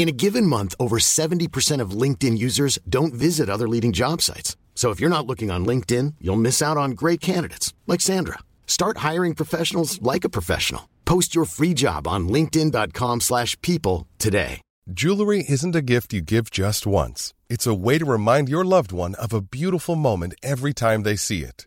In a given month, over 70% of LinkedIn users don't visit other leading job sites. So if you're not looking on LinkedIn, you'll miss out on great candidates like Sandra. Start hiring professionals like a professional. Post your free job on linkedin.com/people today. Jewelry isn't a gift you give just once. It's a way to remind your loved one of a beautiful moment every time they see it.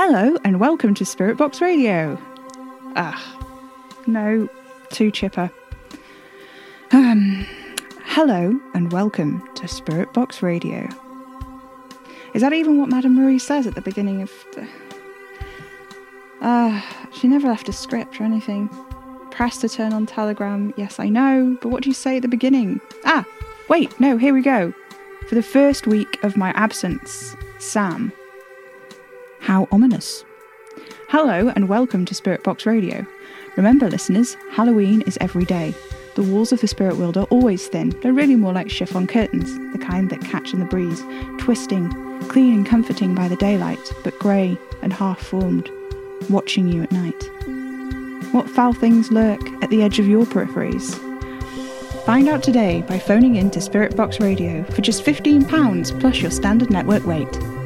Hello and welcome to Spirit Box Radio. Ah, no, too chipper. Um, hello and welcome to Spirit Box Radio. Is that even what Madame Marie says at the beginning of the. Ah, she never left a script or anything. Press to turn on Telegram, yes, I know, but what do you say at the beginning? Ah, wait, no, here we go. For the first week of my absence, Sam. How ominous. Hello and welcome to Spirit Box Radio. Remember, listeners, Halloween is every day. The walls of the spirit world are always thin. They're really more like chiffon curtains, the kind that catch in the breeze, twisting, clean and comforting by the daylight, but grey and half formed, watching you at night. What foul things lurk at the edge of your peripheries? Find out today by phoning in to Spirit Box Radio for just £15 plus your standard network rate.